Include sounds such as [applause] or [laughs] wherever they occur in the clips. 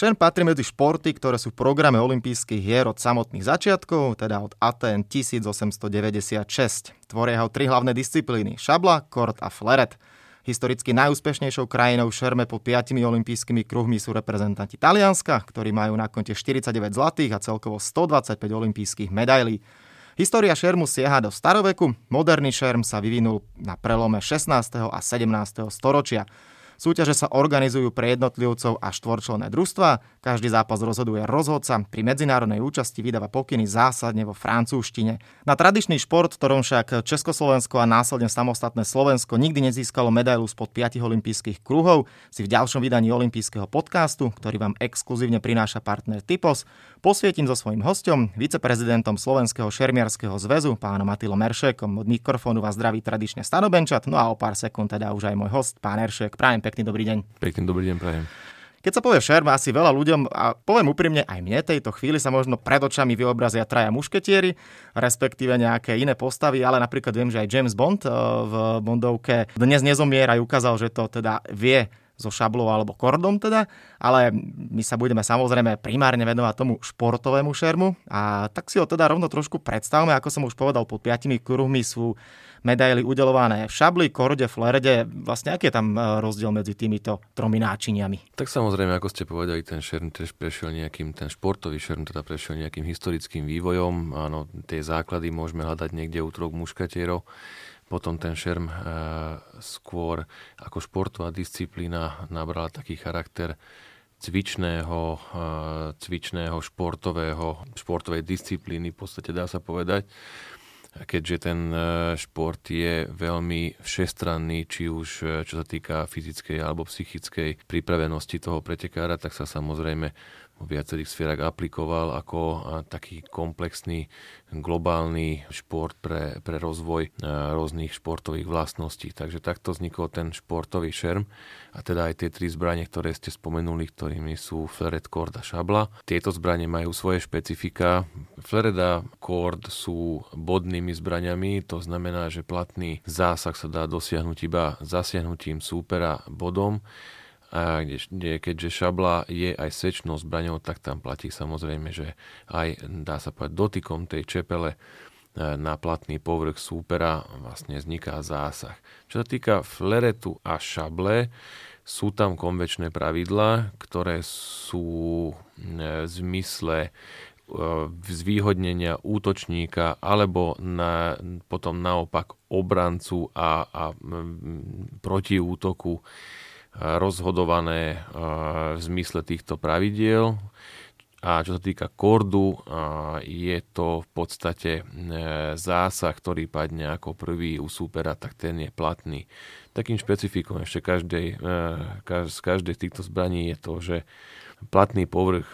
Šerm patrí medzi športy, ktoré sú v programe olympijských hier od samotných začiatkov, teda od Aten 1896. Tvoria ho tri hlavné disciplíny, šabla, kort a fleret. Historicky najúspešnejšou krajinou v šerme po piatimi olympijskými kruhmi sú reprezentanti Talianska, ktorí majú na konte 49 zlatých a celkovo 125 olympijských medailí. História šermu siaha do staroveku, moderný šerm sa vyvinul na prelome 16. a 17. storočia. Súťaže sa organizujú pre jednotlivcov a štvorčlenné družstva. Každý zápas rozhoduje rozhodca. Pri medzinárodnej účasti vydáva pokyny zásadne vo francúzštine. Na tradičný šport, ktorom však Československo a následne samostatné Slovensko nikdy nezískalo medailu spod 5 olympijských kruhov, si v ďalšom vydaní olympijského podcastu, ktorý vám exkluzívne prináša partner Typos, posvietim so svojím hostom, viceprezidentom Slovenského šermiarského zväzu, pánom Matilo Meršekom. Od mikrofónu vás zdraví tradične Stanobenčat, no a o pár sekúnd teda už aj môj host, pán Eršek. Prajem Pekný dobrý deň. Pekný dobrý deň, prajem. Keď sa povie šerma, asi veľa ľuďom, a poviem úprimne, aj mne tejto chvíli sa možno pred očami vyobrazia traja mušketieri, respektíve nejaké iné postavy, ale napríklad viem, že aj James Bond eh, v Bondovke dnes nezomiera aj ukázal, že to teda vie so šablou alebo kordom teda, ale my sa budeme samozrejme primárne venovať tomu športovému šermu a tak si ho teda rovno trošku predstavme, ako som už povedal, pod piatimi kruhmi sú medaily udelované v šabli, korde, flerede. Vlastne aký je tam e, rozdiel medzi týmito tromi náčiniami? Tak samozrejme, ako ste povedali, ten šerm tiež prešiel nejakým, ten športový šerm teda prešiel nejakým historickým vývojom. Áno, tie základy môžeme hľadať niekde u troch muškatierov. Potom ten šerm e, skôr ako športová disciplína nabrala taký charakter cvičného, e, cvičného športového, športovej disciplíny, v podstate dá sa povedať keďže ten e, šport je veľmi všestranný, či už e, čo sa týka fyzickej alebo psychickej pripravenosti toho pretekára, tak sa samozrejme vo viacerých sférach aplikoval ako taký komplexný globálny šport pre, pre rozvoj rôznych športových vlastností. Takže takto vznikol ten športový šerm a teda aj tie tri zbranie, ktoré ste spomenuli, ktorými sú Fleret, Cord a Šabla. Tieto zbranie majú svoje špecifika. Fleret a Cord sú bodnými zbraniami, to znamená, že platný zásah sa dá dosiahnuť iba zasiahnutím súpera bodom a kde, kde, keďže šabla je aj sečnou zbraňou, tak tam platí samozrejme, že aj dá sa povedať dotykom tej čepele e, na platný povrch súpera vlastne vzniká zásah. Čo sa týka fleretu a šable, sú tam konvečné pravidlá, ktoré sú e, v zmysle e, zvýhodnenia útočníka alebo na, potom naopak obrancu a, a proti útoku rozhodované v zmysle týchto pravidiel. A čo sa týka kordu, je to v podstate e, zásah, ktorý padne ako prvý u súpera, tak ten je platný. Takým špecifikom ešte každej, z každej z týchto zbraní je to, že platný povrch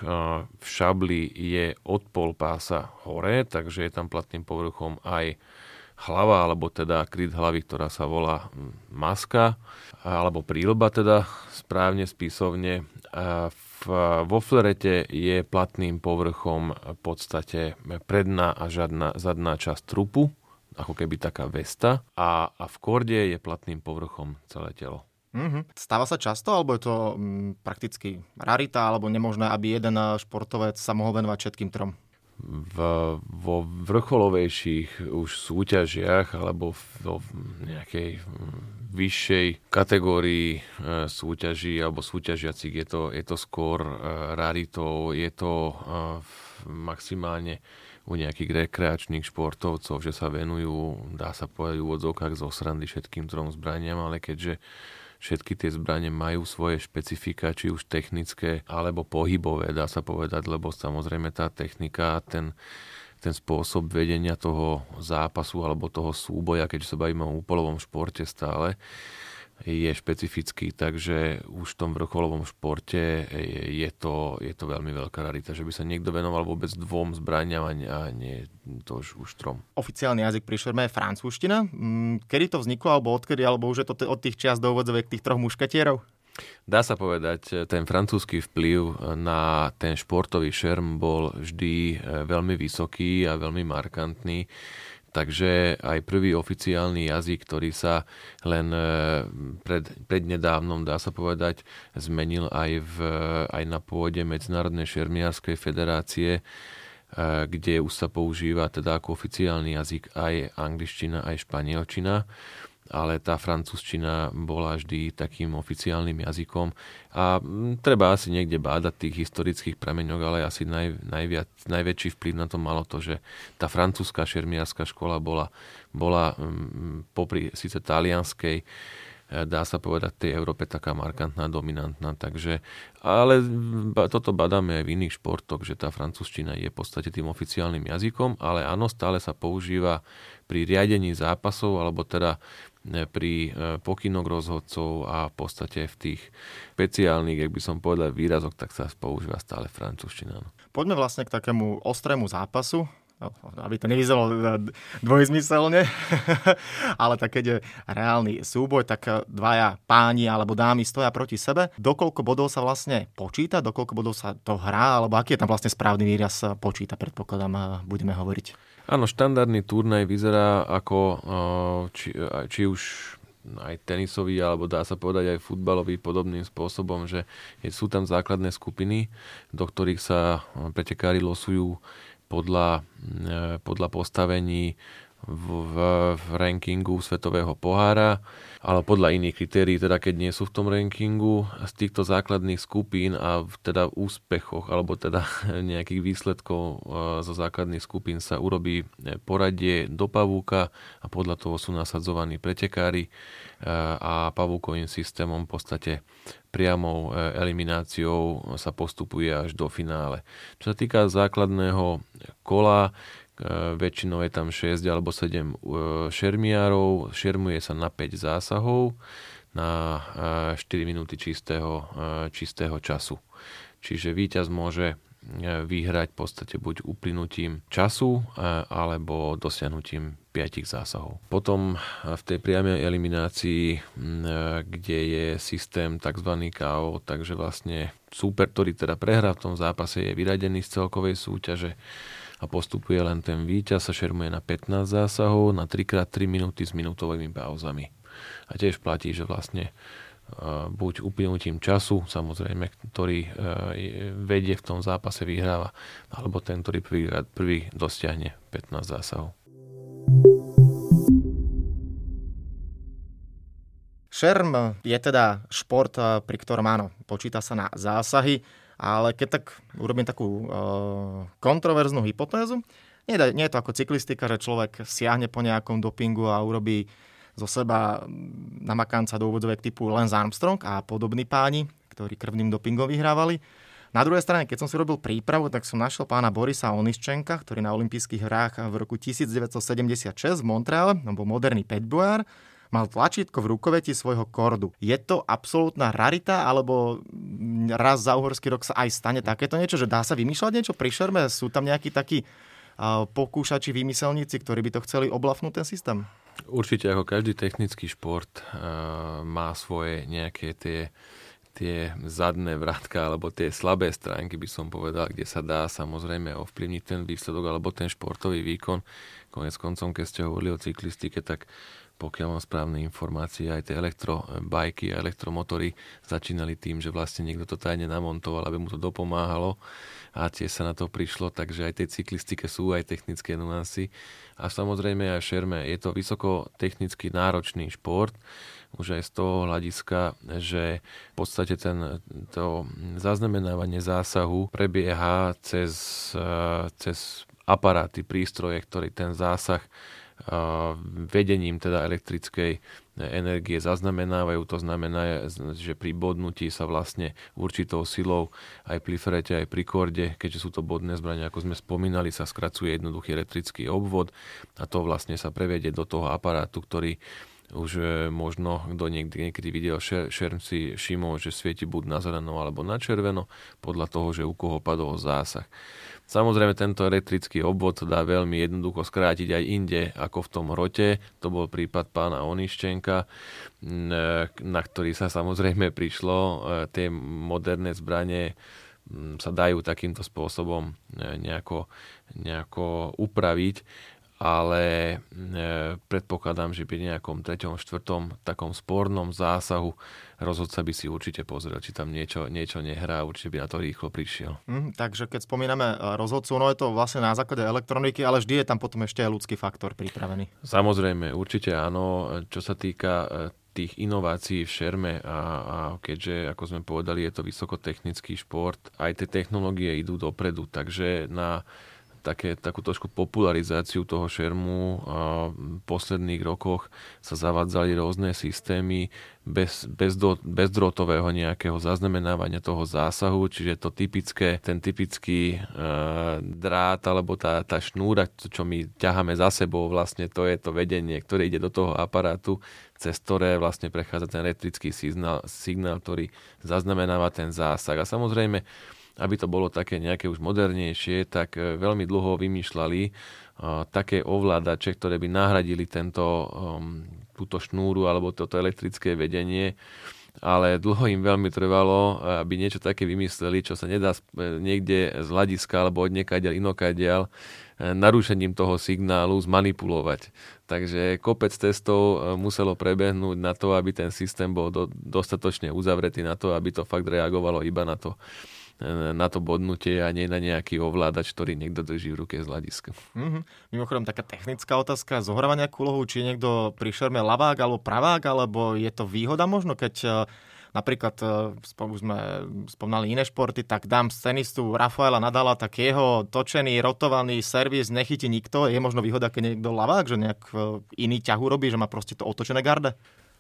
v šabli je od pol pása hore, takže je tam platným povrchom aj hlava, alebo teda kryt hlavy, ktorá sa volá hm, maska, alebo prílba teda správne spisovne. V, vo flerete je platným povrchom v podstate predná a žadná, zadná časť trupu, ako keby taká vesta, a, a v korde je platným povrchom celé telo. Mm-hmm. Stáva sa často, alebo je to mm, prakticky rarita, alebo nemožné, aby jeden športovec sa mohol venovať všetkým trom? V, vo vrcholovejších už súťažiach alebo vo nejakej vyššej kategórii e, súťaží alebo súťažiacich je to, je to skôr e, raritou, je to e, maximálne u nejakých rekreačných športovcov, že sa venujú, dá sa povedať úvodzovkách zo srandy všetkým trom zbraniam, ale keďže všetky tie zbranie majú svoje špecifika, či už technické alebo pohybové, dá sa povedať, lebo samozrejme tá technika, ten, ten spôsob vedenia toho zápasu alebo toho súboja, keď sa bavíme o úplovom športe stále, je špecifický, takže už v tom vrcholovom športe je to, je to veľmi veľká rarita, že by sa niekto venoval vôbec dvom zbraniam a nie to už, už trom. Oficiálny jazyk pri šerme je francúzština. Mm, kedy to vzniklo, alebo odkedy, alebo už je to od tých čias do tých troch muškatierov? Dá sa povedať, ten francúzsky vplyv na ten športový šerm bol vždy e, veľmi vysoký a veľmi markantný Takže aj prvý oficiálny jazyk, ktorý sa len e, pred, prednedávnom, dá sa povedať, zmenil aj, v, aj na pôde Medzinárodnej šermiarskej federácie, e, kde už sa používa teda ako oficiálny jazyk aj angličtina, aj španielčina ale tá francúzština bola vždy takým oficiálnym jazykom a treba asi niekde bádať tých historických prameňok, ale asi naj, najviac, najväčší vplyv na to malo to, že tá francúzska šermiarská škola bola, bola popri síce talianskej, E, dá sa povedať, tej Európe taká markantná, dominantná. Takže, ale toto badáme aj v iných športoch, že tá francúzština je v podstate tým oficiálnym jazykom, ale áno, stále sa používa pri riadení zápasov, alebo teda pri e, pokynok rozhodcov a v podstate v tých špeciálnych, ak by som povedal, výrazok, tak sa používa stále francúzština. No. Poďme vlastne k takému ostrému zápasu. No, aby to nevyzeralo dvojzmyselne, [laughs] ale tak keď je reálny súboj, tak dvaja páni alebo dámy stoja proti sebe. Dokoľko bodov sa vlastne počíta, dokoľko bodov sa to hrá, alebo aký je tam vlastne správny výraz počíta, predpokladám, budeme hovoriť. Áno, štandardný turnaj vyzerá ako či, či už aj tenisový, alebo dá sa povedať aj futbalový podobným spôsobom, že sú tam základné skupiny, do ktorých sa pretekári losujú podľa, podľa postavení v, v, v rankingu Svetového pohára, ale podľa iných kritérií, teda keď nie sú v tom rankingu z týchto základných skupín a v teda úspechoch alebo teda [laughs] nejakých výsledkov e, zo základných skupín sa urobí e, poradie do pavúka a podľa toho sú nasadzovaní pretekári a pavúkovým systémom v podstate priamou elimináciou sa postupuje až do finále. Čo sa týka základného kola, väčšinou je tam 6 alebo 7 šermiárov, šermuje sa na 5 zásahov na 4 minúty čistého, čistého času. Čiže víťaz môže vyhrať v podstate buď uplynutím času alebo dosiahnutím 5 zásahov. Potom v tej priamej eliminácii, kde je systém tzv. KO, takže vlastne súper, ktorý teda prehrá v tom zápase, je vyradený z celkovej súťaže a postupuje len ten víťaz, sa šermuje na 15 zásahov, na 3x3 minúty s minútovými pauzami. A tiež platí, že vlastne buď uplynutím času, samozrejme, ktorý vedie v tom zápase, vyhráva, alebo ten, ktorý prvý, prvý dosiahne 15 zásahov. Šerm je teda šport, pri ktorom áno, počíta sa na zásahy, ale keď tak urobím takú uh, kontroverznú hypotézu, nie, nie je to ako cyklistika, že človek siahne po nejakom dopingu a urobí zo seba namakanca do úvodzovek typu Lance Armstrong a podobní páni, ktorí krvným dopingom vyhrávali. Na druhej strane, keď som si robil prípravu, tak som našiel pána Borisa Oniščenka, ktorý na olympijských hrách v roku 1976 v Montreale, on bol moderný 5 mal tlačítko v rukoveti svojho kordu. Je to absolútna rarita, alebo raz za uhorský rok sa aj stane takéto niečo, že dá sa vymýšľať niečo pri šerme? Sú tam nejakí takí pokúšači, vymyselníci, ktorí by to chceli oblafnúť ten systém? Určite ako každý technický šport uh, má svoje nejaké tie tie zadné vrátka alebo tie slabé stránky by som povedal, kde sa dá samozrejme ovplyvniť ten výsledok alebo ten športový výkon. Konec koncom, keď ste hovorili o cyklistike, tak pokiaľ mám správne informácie, aj tie elektrobajky a elektromotory začínali tým, že vlastne niekto to tajne namontoval, aby mu to dopomáhalo a tiež sa na to prišlo, takže aj tej cyklistike sú aj technické nuancy. A samozrejme aj šerme, je to vysoko technicky náročný šport, už aj z toho hľadiska, že v podstate ten, to zaznamenávanie zásahu prebieha cez, cez aparáty, prístroje, ktorý ten zásah vedením teda elektrickej energie zaznamenávajú. To znamená, že pri bodnutí sa vlastne určitou silou aj pri frete, aj pri korde, keďže sú to bodné zbrania, ako sme spomínali, sa skracuje jednoduchý elektrický obvod a to vlastne sa prevedie do toho aparátu, ktorý už e, možno, kto niekdy, niekedy videl šerm si že svieti buď na zeleno alebo na červeno, podľa toho, že u koho padol zásah. Samozrejme, tento elektrický obvod dá veľmi jednoducho skrátiť aj inde, ako v tom rote. To bol prípad pána Oniščenka, na ktorý sa samozrejme prišlo. E, tie moderné zbranie sa dajú takýmto spôsobom e, nejako, nejako upraviť ale e, predpokladám, že pri nejakom treťom, štvrtom takom spornom zásahu rozhodca by si určite pozrel, či tam niečo, niečo nehrá, určite by na to rýchlo prišiel. Mm, takže keď spomíname e, rozhodcu, no je to vlastne na základe elektroniky, ale vždy je tam potom ešte aj ľudský faktor pripravený. Samozrejme, určite áno. Čo sa týka e, tých inovácií v šerme a, a keďže, ako sme povedali, je to vysokotechnický šport, aj tie technológie idú dopredu, takže na také, takú trošku popularizáciu toho šermu. A v posledných rokoch sa zavádzali rôzne systémy bez, bez do, bezdrotového nejakého zaznamenávania toho zásahu, čiže to typické, ten typický e, drát alebo tá, tá šnúra, čo my ťaháme za sebou, vlastne to je to vedenie, ktoré ide do toho aparátu, cez ktoré vlastne prechádza ten elektrický signál, signál ktorý zaznamenáva ten zásah. A samozrejme, aby to bolo také nejaké už modernejšie, tak e, veľmi dlho vymýšľali uh, také ovládače, ktoré by nahradili tento, um, túto šnúru alebo toto elektrické vedenie ale dlho im veľmi trvalo, aby niečo také vymysleli, čo sa nedá e, niekde z hľadiska alebo od niekaďal inokadiaľ narušením toho signálu zmanipulovať. Takže kopec testov muselo prebehnúť na to, aby ten systém bol do, dostatočne uzavretý na to, aby to fakt reagovalo iba na to na to bodnutie a nie na nejaký ovládač, ktorý niekto drží v ruke z hľadiska. Mm-hmm. Mimochodom, taká technická otázka, zohráva nejakú úlohu, či je niekto pri šerme lavák alebo pravák, alebo je to výhoda možno, keď e, napríklad, e, už sme spomnali iné športy, tak dám scenistu Rafaela Nadala, tak jeho točený, rotovaný servis nechytí nikto. Je možno výhoda, keď niekto lavák, že nejak e, iný ťah urobí, že má proste to otočené garde?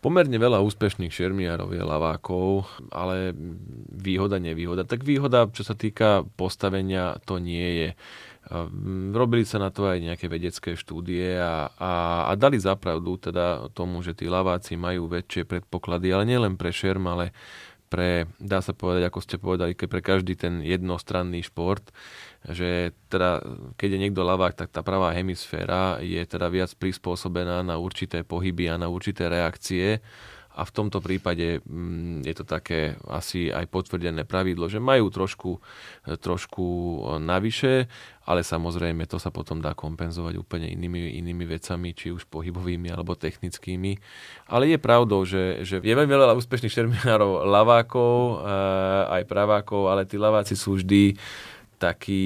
Pomerne veľa úspešných šermiárov je lavákov, ale výhoda, nevýhoda. Tak výhoda, čo sa týka postavenia, to nie je. Robili sa na to aj nejaké vedecké štúdie a, a, a dali zapravdu teda tomu, že tí laváci majú väčšie predpoklady, ale nielen pre šerm, ale pre, dá sa povedať, ako ste povedali, pre každý ten jednostranný šport že teda, keď je niekto lavák, tak tá pravá hemisféra je teda viac prispôsobená na určité pohyby a na určité reakcie a v tomto prípade mm, je to také asi aj potvrdené pravidlo, že majú trošku, trošku navyše, ale samozrejme to sa potom dá kompenzovať úplne inými, inými vecami, či už pohybovými alebo technickými. Ale je pravdou, že, že je veľmi veľa úspešných šermiárov lavákov, eh, aj pravákov, ale tí laváci sú vždy taký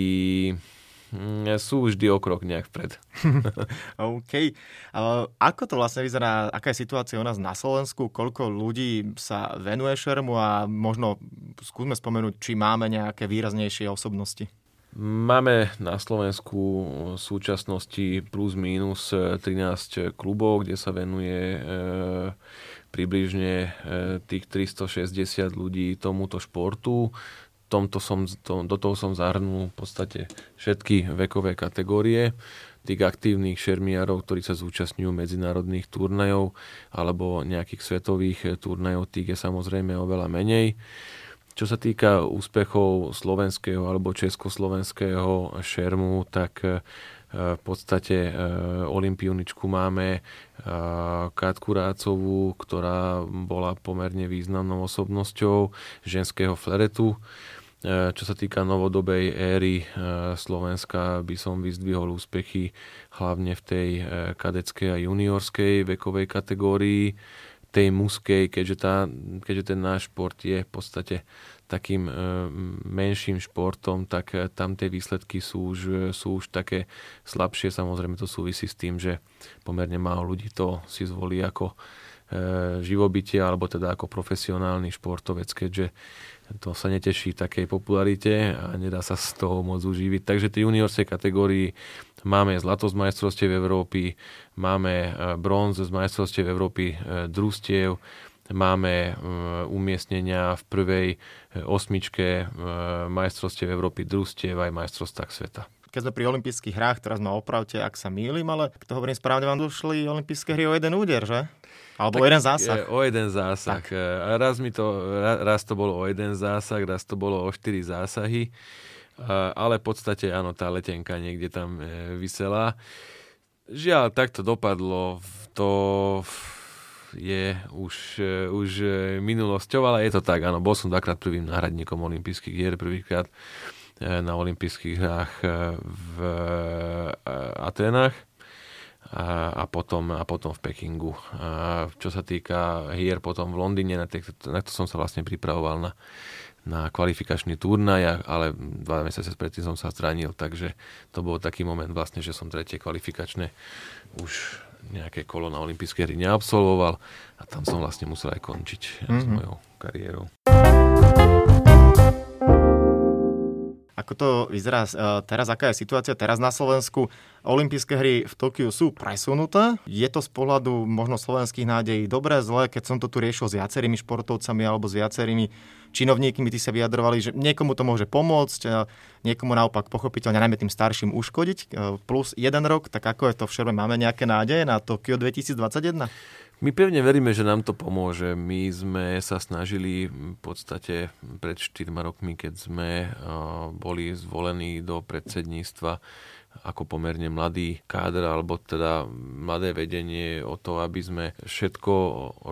mm, sú vždy o krok nejak vpred. [laughs] OK. Ako to vlastne vyzerá, aká je situácia u nás na Slovensku, koľko ľudí sa venuje šermu a možno skúsme spomenúť, či máme nejaké výraznejšie osobnosti. Máme na Slovensku v súčasnosti plus minus 13 klubov, kde sa venuje e, približne e, tých 360 ľudí tomuto športu tomto som, to, do toho som zahrnul v podstate všetky vekové kategórie tých aktívnych šermiarov, ktorí sa zúčastňujú medzinárodných turnajov alebo nejakých svetových turnajov, tých je samozrejme oveľa menej. Čo sa týka úspechov slovenského alebo československého šermu, tak e, v podstate e, olimpioničku máme Katku Rácovú, ktorá bola pomerne významnou osobnosťou ženského fleretu. E, čo sa týka novodobej éry e, Slovenska, by som vyzdvihol úspechy hlavne v tej e, kadeckej a juniorskej vekovej kategórii, tej muskej, keďže, tá, keďže ten náš šport je v podstate takým menším športom, tak tam tie výsledky sú už, sú už také slabšie. Samozrejme to súvisí s tým, že pomerne málo ľudí to si zvolí ako živobytie alebo teda ako profesionálny športovec, keďže to sa neteší takej popularite a nedá sa z toho môcť uživiť. Takže tie juniorské kategórii máme zlato z majstrovstiev Európy, máme e, bronz z majstrovstiev Európy e, družstiev, máme e, umiestnenia v prvej osmičke majstrovstiev Európy družstiev aj majstrovstvách sveta keď sme pri olympijských hrách, teraz ma opravte, ak sa mýlim, ale to hovorím správne, vám došli olympijské hry o jeden úder, že? Alebo tak, o jeden zásah. O jeden zásah. Tak. Raz, mi to, raz to bolo o jeden zásah, raz to bolo o štyri zásahy. Ale v podstate áno, tá letenka niekde tam e, vysela. Žiaľ, tak to dopadlo. To je už, e, už e, minulosťou, ale je to tak, áno. Bol som dvakrát prvým náhradníkom olympijských hier, prvýkrát na olympijských hrách v Atenách a, a, potom, a potom v Pekingu. A čo sa týka hier potom v Londýne, na, tých, na to som sa vlastne pripravoval na, na kvalifikačný turnaj, ale dva mesiace predtým som sa zranil, takže to bol taký moment vlastne, že som tretie kvalifikačné už nejaké kolo na olympijské hry neabsolvoval a tam som vlastne musel aj končiť mm-hmm. s mhm. mojou kariérou. Ako to vyzerá e, teraz, aká je situácia teraz na Slovensku? Olympijské hry v Tokiu sú presunuté. Je to z pohľadu možno slovenských nádejí dobré, zlé, keď som to tu riešil s viacerými športovcami alebo s viacerými činovníkmi, tí sa vyjadrovali, že niekomu to môže pomôcť, e, niekomu naopak pochopiteľne, najmä tým starším uškodiť. E, plus jeden rok, tak ako je to v? Máme nejaké nádeje na Tokio 2021? My pevne veríme, že nám to pomôže. My sme sa snažili v podstate pred 4 rokmi, keď sme boli zvolení do predsedníctva ako pomerne mladý kádr, alebo teda mladé vedenie o to, aby sme všetko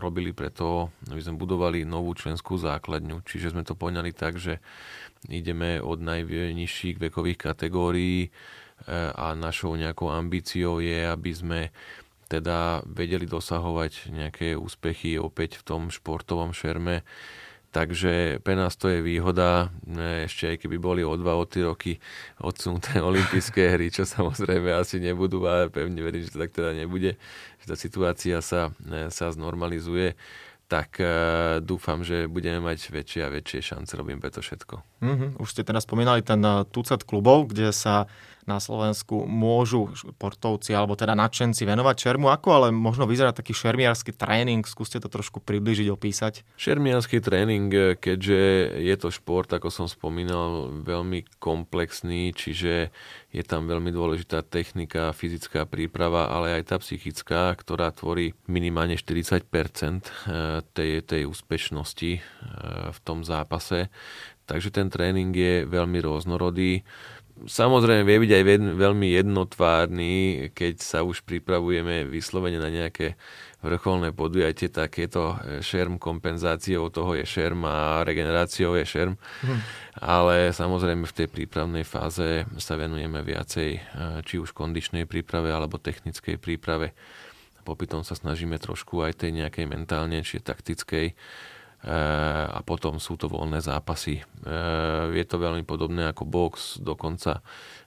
robili preto, aby sme budovali novú členskú základňu. Čiže sme to poňali tak, že ideme od najnižších vekových kategórií e, a našou nejakou ambíciou je, aby sme teda vedeli dosahovať nejaké úspechy opäť v tom športovom šerme. Takže pre nás to je výhoda, ešte aj keby boli o dva, o tri roky odsunuté [laughs] olympijské hry, čo samozrejme asi nebudú, ale pevne verím, že to tak teda nebude, že tá situácia sa, sa znormalizuje tak uh, dúfam, že budeme mať väčšie a väčšie šance, robím preto všetko. Mm-hmm. Už ste teraz spomínali ten uh, klubov, kde sa na Slovensku môžu športovci alebo teda nadšenci venovať šermu. Ako ale možno vyzerá taký šermiarský tréning? Skúste to trošku približiť, opísať. Šermiarský tréning, keďže je to šport, ako som spomínal, veľmi komplexný, čiže je tam veľmi dôležitá technika, fyzická príprava, ale aj tá psychická, ktorá tvorí minimálne 40 tej, tej úspešnosti eh, v tom zápase. Takže ten tréning je veľmi rôznorodý samozrejme vie byť aj veľmi jednotvárny, keď sa už pripravujeme vyslovene na nejaké vrcholné podujatie, tak je to e, šerm kompenzáciou, toho je šerm a regeneráciou je šerm. Hm. Ale samozrejme v tej prípravnej fáze sa venujeme viacej e, či už kondičnej príprave alebo technickej príprave. Popytom sa snažíme trošku aj tej nejakej mentálnej či taktickej a potom sú to voľné zápasy. Eh, je to veľmi podobné ako box, dokonca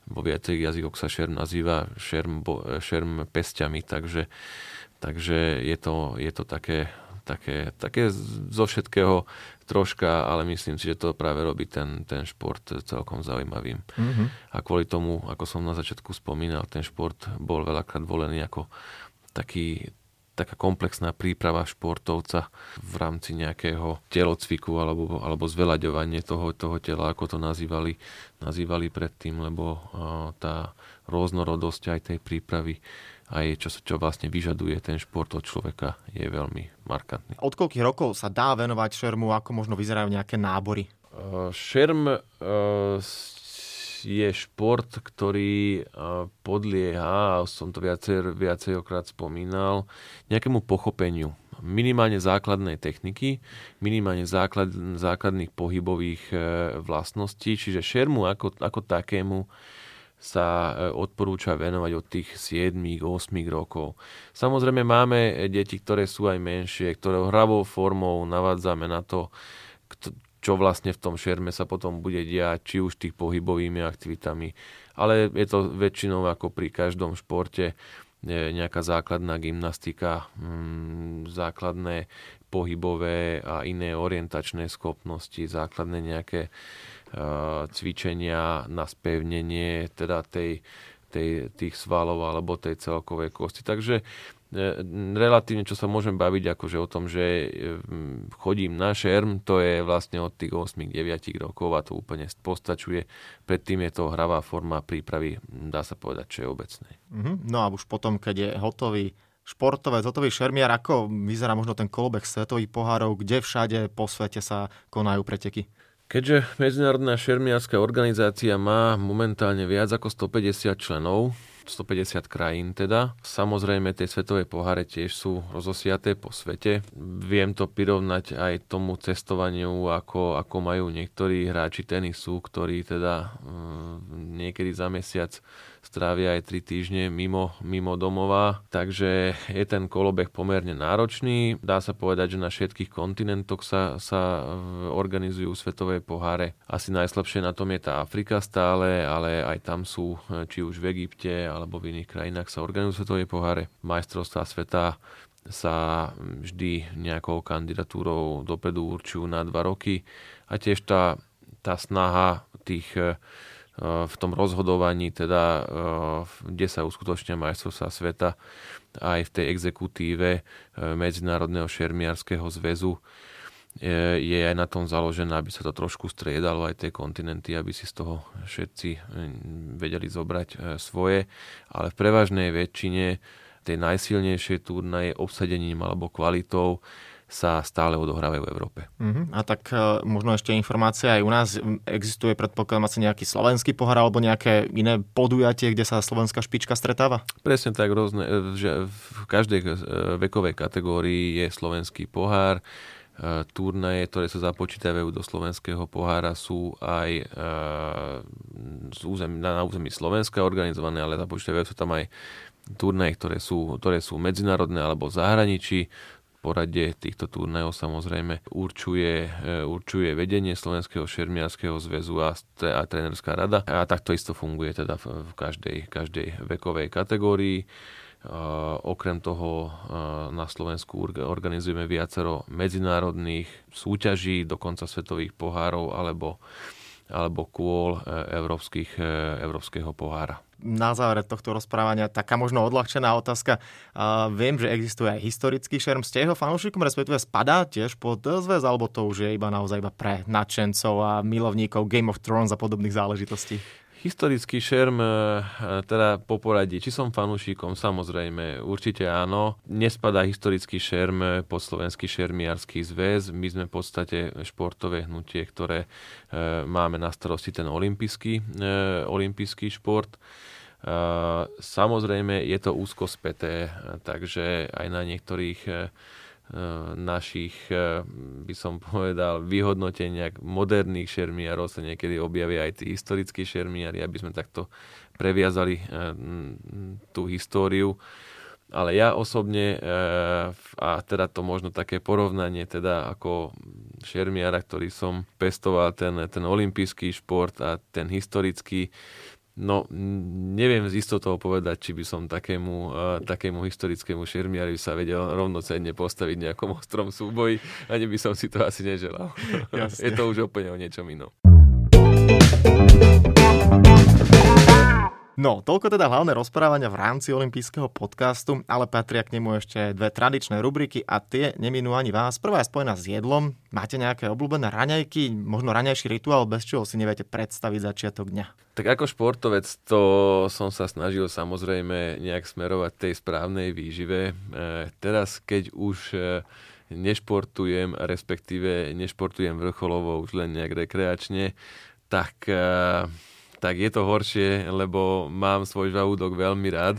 vo viacerých jazykoch sa šerm nazýva šerm, šerm pestiami, takže, takže je, to, je to také, také, také zo všetkého troška, ale myslím si, že to práve robí ten, ten šport celkom zaujímavým. Mm-hmm. A kvôli tomu, ako som na začiatku spomínal, ten šport bol veľakrát volený ako taký, taká komplexná príprava športovca v rámci nejakého telocviku alebo, alebo zveľaďovanie toho, toho tela, ako to nazývali, nazývali predtým, lebo tá rôznorodosť aj tej prípravy aj čo, čo vlastne vyžaduje ten šport od človeka je veľmi markantný. Od koľkých rokov sa dá venovať šermu, ako možno vyzerajú nejaké nábory? šerm je šport, ktorý podlieha, som to viacej, viacejokrát spomínal, nejakému pochopeniu minimálne základnej techniky, minimálne základ, základných pohybových e, vlastností, čiže šermu ako, ako takému sa e, odporúča venovať od tých 7-8 rokov. Samozrejme máme deti, ktoré sú aj menšie, ktoré hravou formou navádzame na to, čo vlastne v tom šerme sa potom bude diať, či už tých pohybovými aktivitami. Ale je to väčšinou ako pri každom športe nejaká základná gymnastika, mm, základné pohybové a iné orientačné schopnosti, základné nejaké cvičenia na spevnenie teda tej, tej, tých svalov alebo tej celkovej kosti. Takže E, relatívne, čo sa môžem baviť, akože o tom, že e, chodím na šerm, to je vlastne od tých 8-9 rokov a to úplne postačuje. Predtým je to hravá forma prípravy, dá sa povedať, obecné. Mm-hmm. No a už potom, keď je hotový športovec, hotový šermiar, ako vyzerá možno ten kolobek svetových pohárov, kde všade po svete sa konajú preteky? Keďže Medzinárodná šermiarská organizácia má momentálne viac ako 150 členov, 150 krajín teda. Samozrejme, tie svetové poháre tiež sú rozosiaté po svete. Viem to prirovnať aj tomu cestovaniu, ako, ako majú niektorí hráči tenisu, ktorí teda mm, niekedy za mesiac strávia aj 3 týždne mimo, mimo domova, takže je ten kolobeh pomerne náročný. Dá sa povedať, že na všetkých kontinentoch sa, sa organizujú svetové poháre. Asi najslabšie na tom je tá Afrika stále, ale aj tam sú, či už v Egypte alebo v iných krajinách sa organizujú svetové poháre. Majstrovstvá sveta sa vždy nejakou kandidatúrou dopredu určujú na dva roky a tiež tá, tá snaha tých v tom rozhodovaní, teda e, kde sa uskutočnia majstrovstvá sveta, aj v tej exekutíve e, Medzinárodného šermiarského zväzu je aj na tom založené, aby sa to trošku striedalo, aj tie kontinenty, aby si z toho všetci vedeli zobrať svoje. Ale v prevažnej väčšine tie najsilnejšie turnaje obsadením alebo kvalitou sa stále odohrávajú v Európe. Uh-huh. A tak uh, možno ešte informácia aj u nás. Existuje, predpokladám, asi nejaký slovenský pohár alebo nejaké iné podujatie, kde sa slovenská špička stretáva? Presne tak, rôzne, e, že v každej e, vekovej kategórii je slovenský pohár. Turnaje, ktoré sa započítavajú do slovenského pohára, sú aj z území, na území Slovenska organizované, ale započítavajú sa tam aj turnaje, ktoré sú, ktoré sú medzinárodné alebo v zahraničí. Poradie týchto turnajov samozrejme určuje, e, určuje vedenie Slovenského šermiarského zväzu a, a trénerská rada. A takto isto funguje teda v, každej, každej vekovej kategórii. Uh, okrem toho uh, na Slovensku organizujeme viacero medzinárodných súťaží, dokonca svetových pohárov alebo, alebo kôl uh, európskych, európskeho pohára na záver tohto rozprávania taká možno odľahčená otázka. Uh, viem, že existuje aj historický šerm. Ste jeho fanúšikom, respektíve spadá tiež pod zväz, alebo to už je iba naozaj iba pre nadšencov a milovníkov Game of Thrones a podobných záležitostí? Historický šerm, e, teda po poradí, či som fanúšikom, samozrejme, určite áno. Nespadá historický šerm pod slovenský šermiarský zväz. My sme v podstate športové hnutie, ktoré e, máme na starosti ten olimpijský, e, olimpijský šport. Samozrejme je to úzko späté, takže aj na niektorých našich, by som povedal, vyhodnoteniach moderných šermiarov sa niekedy objavia aj tí historickí šermiari, aby sme takto previazali tú históriu. Ale ja osobne, a teda to možno také porovnanie, teda ako šermiara, ktorý som pestoval ten, ten olimpijský šport a ten historický, No, neviem z istotou povedať, či by som takému, uh, takému historickému šermiari sa vedel rovnocenne postaviť nejakom ostrom súboji. Ani by som si to asi neželal. Je to už úplne o niečom inom. No, toľko teda hlavné rozprávania v rámci olympijského podcastu, ale patria k nemu ešte dve tradičné rubriky a tie neminú ani vás. Prvá je spojená s jedlom. Máte nejaké obľúbené raňajky, možno raňajší rituál, bez čoho si neviete predstaviť začiatok dňa? Tak ako športovec to som sa snažil samozrejme nejak smerovať tej správnej výžive. E, teraz, keď už e, nešportujem, respektíve nešportujem vrcholovo už len nejak rekreačne, tak e, tak je to horšie, lebo mám svoj žalúdok veľmi rád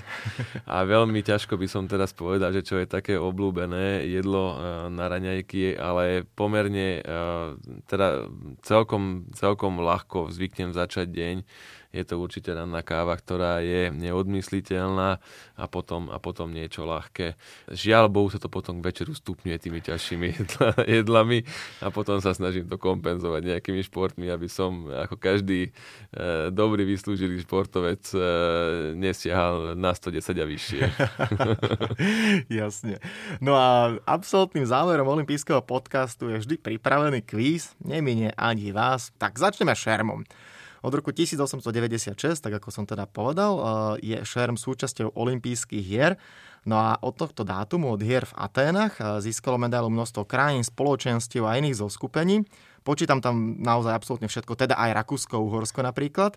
a veľmi ťažko by som teraz povedal, že čo je také obľúbené jedlo eh, na raňajky, ale pomerne eh, teda celkom, celkom ľahko zvyknem začať deň je to určite ranná káva, ktorá je neodmysliteľná a potom, a potom niečo ľahké. Žiaľ Bohu sa to potom k večeru stupňuje tými ťažšími jedla, jedlami a potom sa snažím to kompenzovať nejakými športmi, aby som ako každý e, dobrý vyslúžilý športovec e, nesiahal na 110 a vyššie. [laughs] Jasne. No a absolútnym záverom olympijského podcastu je vždy pripravený kvíz, neminie ani vás. Tak začneme šermom. Od roku 1896, tak ako som teda povedal, eh, je šerm súčasťou olympijských hier. No a od tohto dátumu, od hier v Aténach, eh, získalo medailu množstvo krajín, spoločenstiev a iných zoskupení. Počítam tam naozaj absolútne všetko, teda aj Rakúsko, Uhorsko napríklad.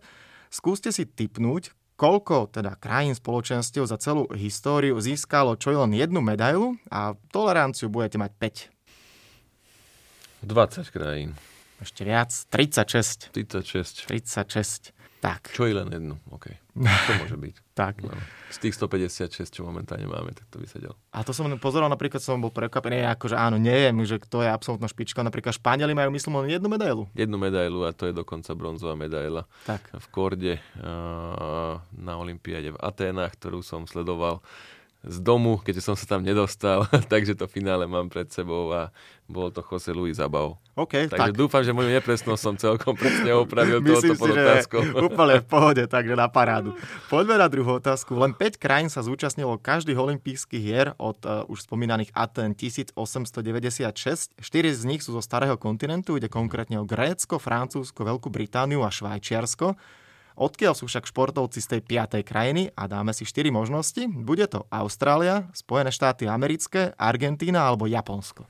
Skúste si typnúť, koľko teda krajín spoločenstiev za celú históriu získalo čo len jednu medailu a toleranciu budete mať 5. 20 krajín. Ešte viac. 36. 36. 36. Tak. Čo je len jednu, OK. To môže byť. [laughs] tak. No. Z tých 156, čo momentálne máme, tak to by. A to som pozeral, napríklad som bol prekvapený, akože áno, neviem, že kto je absolútna špička. Napríklad Španieli majú, myslím, len jednu medailu. Jednu medailu a to je dokonca bronzová medaila. Tak. V Korde uh, na Olympiáde v Aténach, ktorú som sledoval z domu, keďže som sa tam nedostal, [laughs] takže to finále mám pred sebou a bol to Jose Luis Zabao. OK, takže tak. dúfam, že moju nepresnosť som celkom presne opravil [laughs] Myslím touto podotázkou. [laughs] úplne v pohode, takže na parádu. Poďme na druhú otázku. Len 5 krajín sa zúčastnilo každých olympijských hier od uh, už spomínaných Aten 1896. 4 z nich sú zo starého kontinentu, ide konkrétne o Grécko, Francúzsko, Veľkú Britániu a Švajčiarsko. Odkiaľ sú však športovci z tej piatej krajiny a dáme si 4 možnosti. Bude to Austrália, Spojené štáty americké, Argentína alebo Japonsko.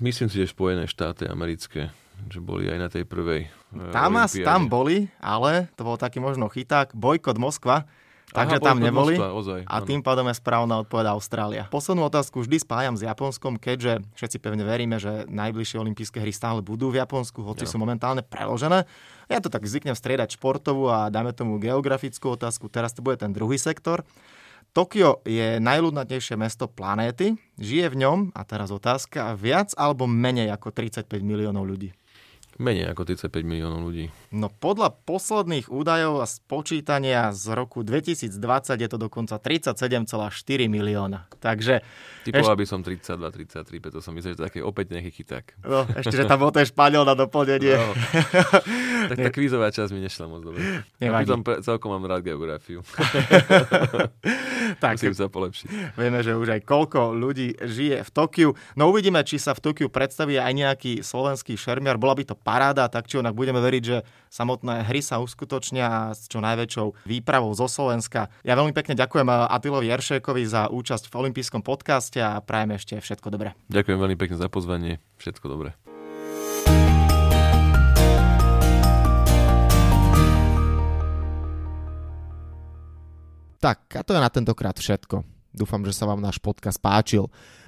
Myslím si, že Spojené štáty americké, že boli aj na tej prvej e, Tam, tam boli, ale to bol taký možno chyták, bojkot Moskva, takže Aha, tam neboli. Ozaj, a áno. tým pádom je správna odpoveď Austrália. Poslednú otázku vždy spájam s Japonskom, keďže všetci pevne veríme, že najbližšie olympijské hry stále budú v Japonsku, hoci Áno. sú momentálne preložené. Ja to tak zvyknem striedať športovú a dáme tomu geografickú otázku. Teraz to bude ten druhý sektor. Tokio je najľudnatejšie mesto planéty. Žije v ňom, a teraz otázka, viac alebo menej ako 35 miliónov ľudí? Menej ako 35 miliónov ľudí. No podľa posledných údajov a spočítania z roku 2020 je to dokonca 37,4 milióna. Takže Typoval by som 32, 33, preto som myslel, že to je taký opäť nejaký chyták. no, ešte, že tam bol ten Španiel na doplnenie. No. [laughs] tak tá kvízová časť mi nešla moc dobre. Ja Nevadí. pritom pre- celkom mám rád geografiu. [laughs] tak Musím sa polepšiť. vieme, že už aj koľko ľudí žije v Tokiu. No uvidíme, či sa v Tokiu predstaví aj nejaký slovenský šermiar. Bola by to paráda, tak či onak budeme veriť, že samotné hry sa uskutočnia s čo najväčšou výpravou zo Slovenska. Ja veľmi pekne ďakujem Atilovi Jeršékovi za účasť v olympijskom podcaste a prajem ešte všetko dobré. Ďakujem veľmi pekne za pozvanie. Všetko dobré. Tak, a to je na tentokrát všetko. Dúfam, že sa vám náš podcast páčil.